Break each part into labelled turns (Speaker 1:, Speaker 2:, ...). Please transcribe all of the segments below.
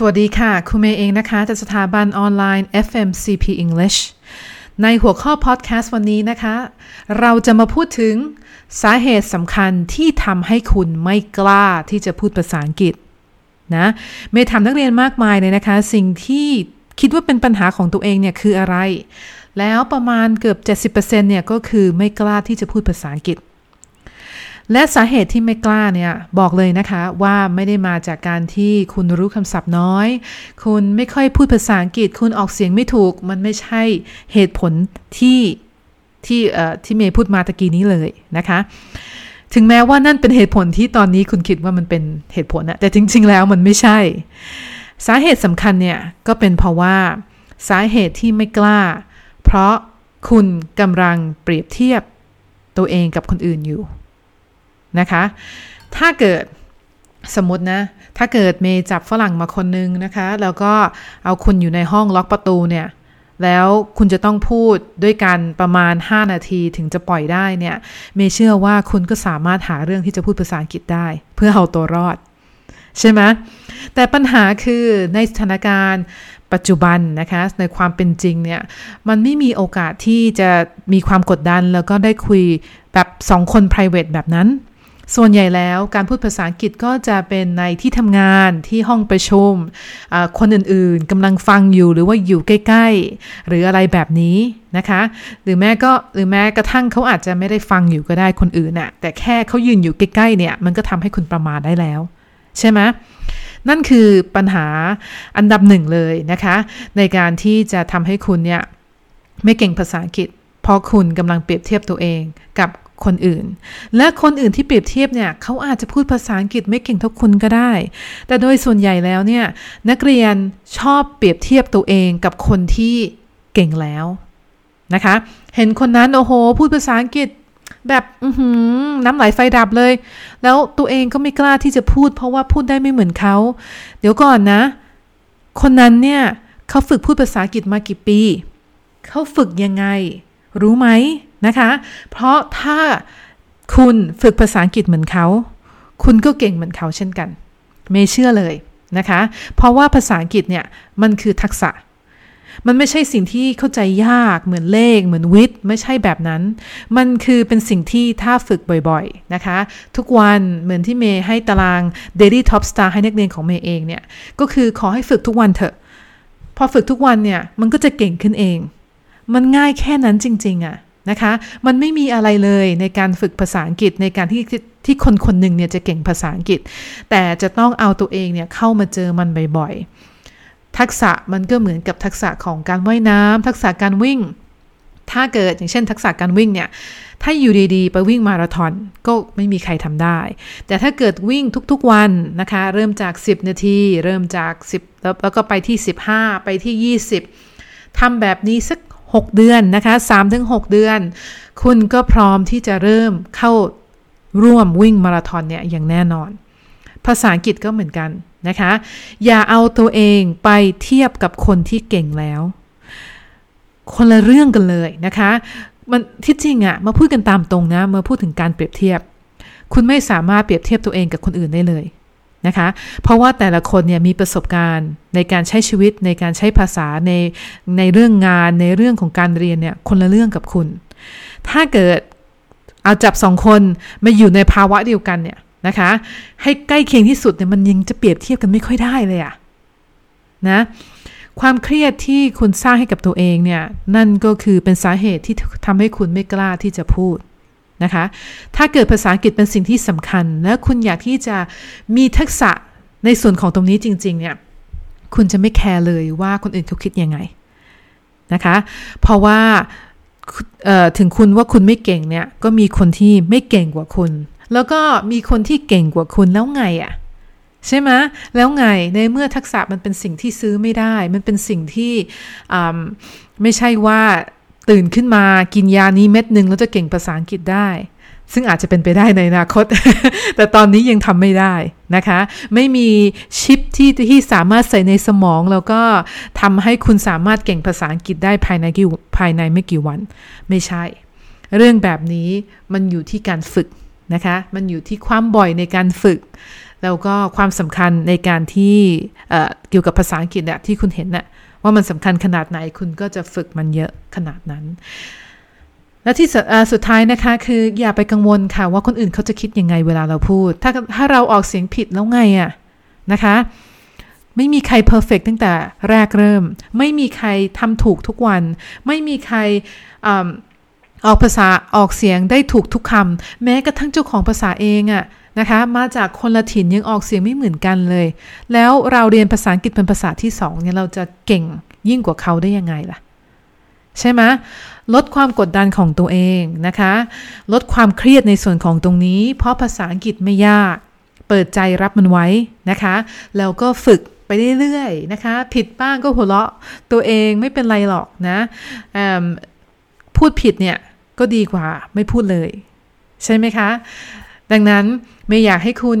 Speaker 1: สวัสดีค่ะ คุณเมย์เองนะคะ จากสถาบันออนไลน์ FMCP English ในหัวข้อพอดแคสต์วันนี้นะคะ เราจะมาพูดถึงสาเหตุสำคัญที่ทำให้คุณไม่กล้าที่จะพูดภาษาอังกฤษนะ เมย์ถามนักเรียนมากมายเลยนะคะ สิ่งที่คิดว่าเป็นปัญหาของตัวเองเนี่ยคืออะไร แล้วประมาณเกือบ 70%เนี่ยก็คือไม่กล้าที่จะพูดภาษาอังกฤษ และสาเหตุที่ไม่กล้าเนี่ยบอกเลยนะคะว่าไม่ได้มาจากการที่คุณรู้คำศัพท์น้อย คุณไม่ค่อยพูดภาษาอังกฤษ คุณออกเสียงไม่ถูก มันไม่ใช่เหตุผลที่ที่เอ่อที่เมย์พูดมาตะกี้นี้เลยนะคะ ถึงแม้ว่านั่นเป็นเหตุผลที่ตอนนี้คุณคิดว่ามันเป็นเหตุผลนะแต่จริง ๆ แล้วมันไม่ใช่ สาเหตุสำคัญเนี่ยก็เป็นเพราะว่าสาเหตุที่ไม่กล้า เพราะคุณกำลังเปรียบเทียบตัวเองกับคนอื่นอยู่ นะคะ ถ้าเกิดสมมตินะ ถ้าเกิดเมย์จับฝรั่งมาคนนึงนะคะ แล้วก็เอาคุณอยู่ในห้องล็อกประตูเนี่ย แล้วคุณจะต้องพูดด้วยกันประมาณ 5 นาทีถึงจะปล่อยได้เนี่ย เมย์เชื่อว่าคุณก็สามารถหาเรื่องที่จะพูดภาษาอังกฤษได้ เพื่อเอาตัวรอด ใช่ไหมแต่ปัญหาคือในสถานการณ์ปัจจุบันนะคะในความเป็นจริงเนี่ยมันไม่มีโอกาสที่จะมีความกดดันแล้วก็ได้คุยแบบสองคน private แบบนั้น ส่วนใหญ่แล้วการพูดภาษาอังกฤษก็จะเป็นในที่ทำงานที่ห้องประชุมคนอื่นๆกำลังฟังอยู่หรือว่าอยู่ใกล้ๆ หรืออะไรแบบนี้นะคะ หรือแม้ก็หรือแม้กระทั่งเขาอาจจะไม่ได้ฟังอยู่ก็ได้คนอื่นน่ะแต่แค่เขายืนอยู่ใกล้ๆเนี่ยมันก็ทำให้คุณประมาทได้แล้ว ใช่ไหมนั่นคือปัญหาอันดับหนึ่งเลยนะคะ ในการที่จะทำให้คุณเนี่ยไม่เก่งภาษาอังกฤษ เพราะคุณกำลังเปรียบเทียบตัวเองกับ คนอื่น และคนอื่นที่เปรียบเทียบเนี่ยเขาอาจจะพูดภาษาอังกฤษไม่เก่งเท่าคุณก็ได้ แต่โดยส่วนใหญ่แล้วเนี่ยนักเรียนชอบเปรียบเทียบตัวเองกับคนที่เก่งแล้วนะคะ เห็นคนนั้นโอ้โห พูดภาษาอังกฤษแบบน้ำไหลไฟดับเลย แล้วตัวเองก็ไม่กล้าที่จะพูด เพราะว่าพูดได้ไม่เหมือนเขา เดี๋ยวก่อนนะ คนนั้นเนี่ยเขาฝึกพูดภาษาอังกฤษมากี่ปี เขาฝึกยังไง รู้ไหม นะคะ เพราะถ้าคุณฝึกภาษาอังกฤษเหมือนเขา คุณก็เก่งเหมือนเขาเช่นกัน ไม่เชื่อเลยนะคะ เพราะว่าภาษาอังกฤษเนี่ยมันคือทักษะ มันไม่ใช่สิ่งที่เข้าใจยากเหมือนเลข เหมือนวิทย์ไม่ใช่แบบนั้น มันคือเป็นสิ่งที่ถ้าฝึกบ่อยๆนะคะ ทุกวันเหมือนที่เมย์ให้ตาราง Daily Top Star ให้นักเรียนของเมย์เองเนี่ย ก็คือขอให้ฝึกทุกวันเถอะ พอฝึกทุกวันเนี่ยมันก็จะเก่งขึ้นเอง มันง่ายแค่นั้นจริง ๆอะ่ะ นะคะ มันไม่มีอะไรเลยในการฝึกภาษาอังกฤษในการที่ที่คนคนหนึ่งเนี่ยจะเก่งภาษาอังกฤษ แต่จะต้องเอาตัวเองเนี่ยเข้ามาเจอมันบ่อยๆ ทักษะมันก็เหมือนกับทักษะของการว่ายน้ำทักษะการวิ่ง ถ้าเกิดอย่างเช่น ทักษะการวิ่งเนี่ยถ้าอยู่ดีๆ ไปวิ่งมาราธอนก็ไม่มีใครทำได้ แต่ถ้าเกิดวิ่งทุกๆวันนะคะ เริ่มจาก 10 นาที เริ่มจาก 10 แล้วก็ไปที่ 15 ไปที่ 20ทำแบบนี้สัก 6 เดือนนะคะ 3-6 เดือน คุณก็พร้อมที่จะเริ่มเข้าร่วมวิ่งมาราธอนเนี่ยอย่างแน่นอน ภาษาอังกฤษก็เหมือนกันนะคะ อย่าเอาตัวเองไปเทียบกับคนที่เก่งแล้ว คนละเรื่องกันเลยนะคะ มันที่จริงอะมาพูดกันตามตรงนะมาพูดถึงการเปรียบเทียบ คุณไม่สามารถเปรียบเทียบตัวเองกับคนอื่นได้เลย นะคะ เพราะว่าแต่ละคนเนี่ยมีประสบการณ์ในการใช้ชีวิตในการใช้ภาษาในในเรื่องงานในเรื่องของการเรียนเนี่ยคนละเรื่องกับคุณ ถ้าเกิดเอาจับสองคนมาอยู่ในภาวะเดียวกันเนี่ยนะคะ ให้ใกล้เคียงที่สุดเนี่ยมันยังจะเปรียบเทียบกันไม่ค่อยได้เลยอะนะความเครียดที่คุณสร้างให้กับตัวเองเนี่ยนั่นก็คือเป็นสาเหตุที่ทำให้คุณไม่กล้าที่จะพูด นะคะ ถ้าเกิดภาษาอังกฤษเป็นสิ่งที่สำคัญ และคุณอยากที่จะมีทักษะในส่วนของตรงนี้จริง ๆ เนี่ย คุณจะไม่แคร์เลยว่าคนอื่นเขาคิดยังไงนะคะ เพราะว่าถึงคุณว่าคุณไม่เก่งเนี่ย ก็มีคนที่ไม่เก่งกว่าคุณ แล้วก็มีคนที่เก่งกว่าคุณแล้วไงอะ่ะใช่ไหมแล้วไงในเมื่อทักษะมันเป็นสิ่งที่ซื้อไม่ได้ มันเป็นสิ่งที่ไม่ใช่ว่า ตื่นขึ้นมากินยานี้เม็ดหนึ่งแล้วจะเก่งภาษาอังกฤษได้ ซึ่งอาจจะเป็นไปได้ในอนาคต แต่ตอนนี้ยังทำไม่ได้นะคะ ไม่มีชิปที่ที่สามารถใส่ในสมอง แล้วก็ทำให้คุณสามารถเก่งภาษาอังกฤษได้ภายในกี่ภายในไม่กี่วัน ไม่ใช่ เรื่องแบบนี้มันอยู่ที่การฝึกนะคะ มันอยู่ที่ความบ่อยในการฝึก แล้วก็ความสำคัญในการที่เกี่ยวกับภาษาอังกฤษเนี่ยที่คุณเห็นน่ะ ว่ามันสำคัญขนาดไหนคุณก็จะฝึกมันเยอะขนาดนั้น และที่สุดท้ายนะคะคืออย่าไปกังวลค่ะว่าคนอื่นเขาจะคิดยังไงเวลาเราพูด ถ้าถ้าเราออกเสียงผิดแล้วไงอะนะคะไม่มีใครเพอร์เฟกตั้งแต่แรกเริ่ม ไม่มีใครทำถูกทุกวัน ไม่มีใครออกภาษาออกเสียงได้ถูกทุกคำแม้กระทั่งเจ้าของภาษาเองอะ นะคะ มาจากคนละถิ่นยังออกเสียงไม่เหมือนกันเลย แล้วเราเรียนภาษาอังกฤษเป็นภาษาที่สองเนี่ยเราจะเก่งยิ่งกว่าเขาได้ยังไงล่ะ ใช่ไหมลดความกดดันของตัวเองนะคะ ลดความเครียดในส่วนของตรงนี้ เพราะภาษาอังกฤษไม่ยาก เปิดใจรับมันไว้นะคะ แล้วก็ฝึกไปเรื่อยๆนะคะ ผิดบ้างก็หัวเราะตัวเองไม่เป็นไรหรอกนะพูดผิดเนี่ยก็ดีกว่าไม่พูดเลย ใช่ไหมคะ ดังนั้น ไม่อยากให้คุณ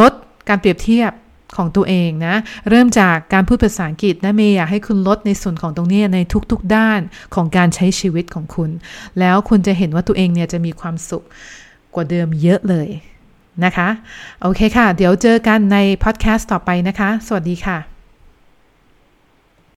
Speaker 1: ลดการเปรียบเทียบของตัวเองนะ เริ่มจากการพูดภาษาอังกฤษนะเมย์อยากให้คุณลดในส่วนของตรงนี้ในทุกๆด้านของการใช้ชีวิตของคุณ แล้วคุณจะเห็นว่าตัวเองเนี่ยจะมีความสุขกว่าเดิมเยอะเลยนะคะ โอเคค่ะ เดี๋ยวเจอกันในพอดแคสต์ต่อไปนะคะ สวัสดีค่ะ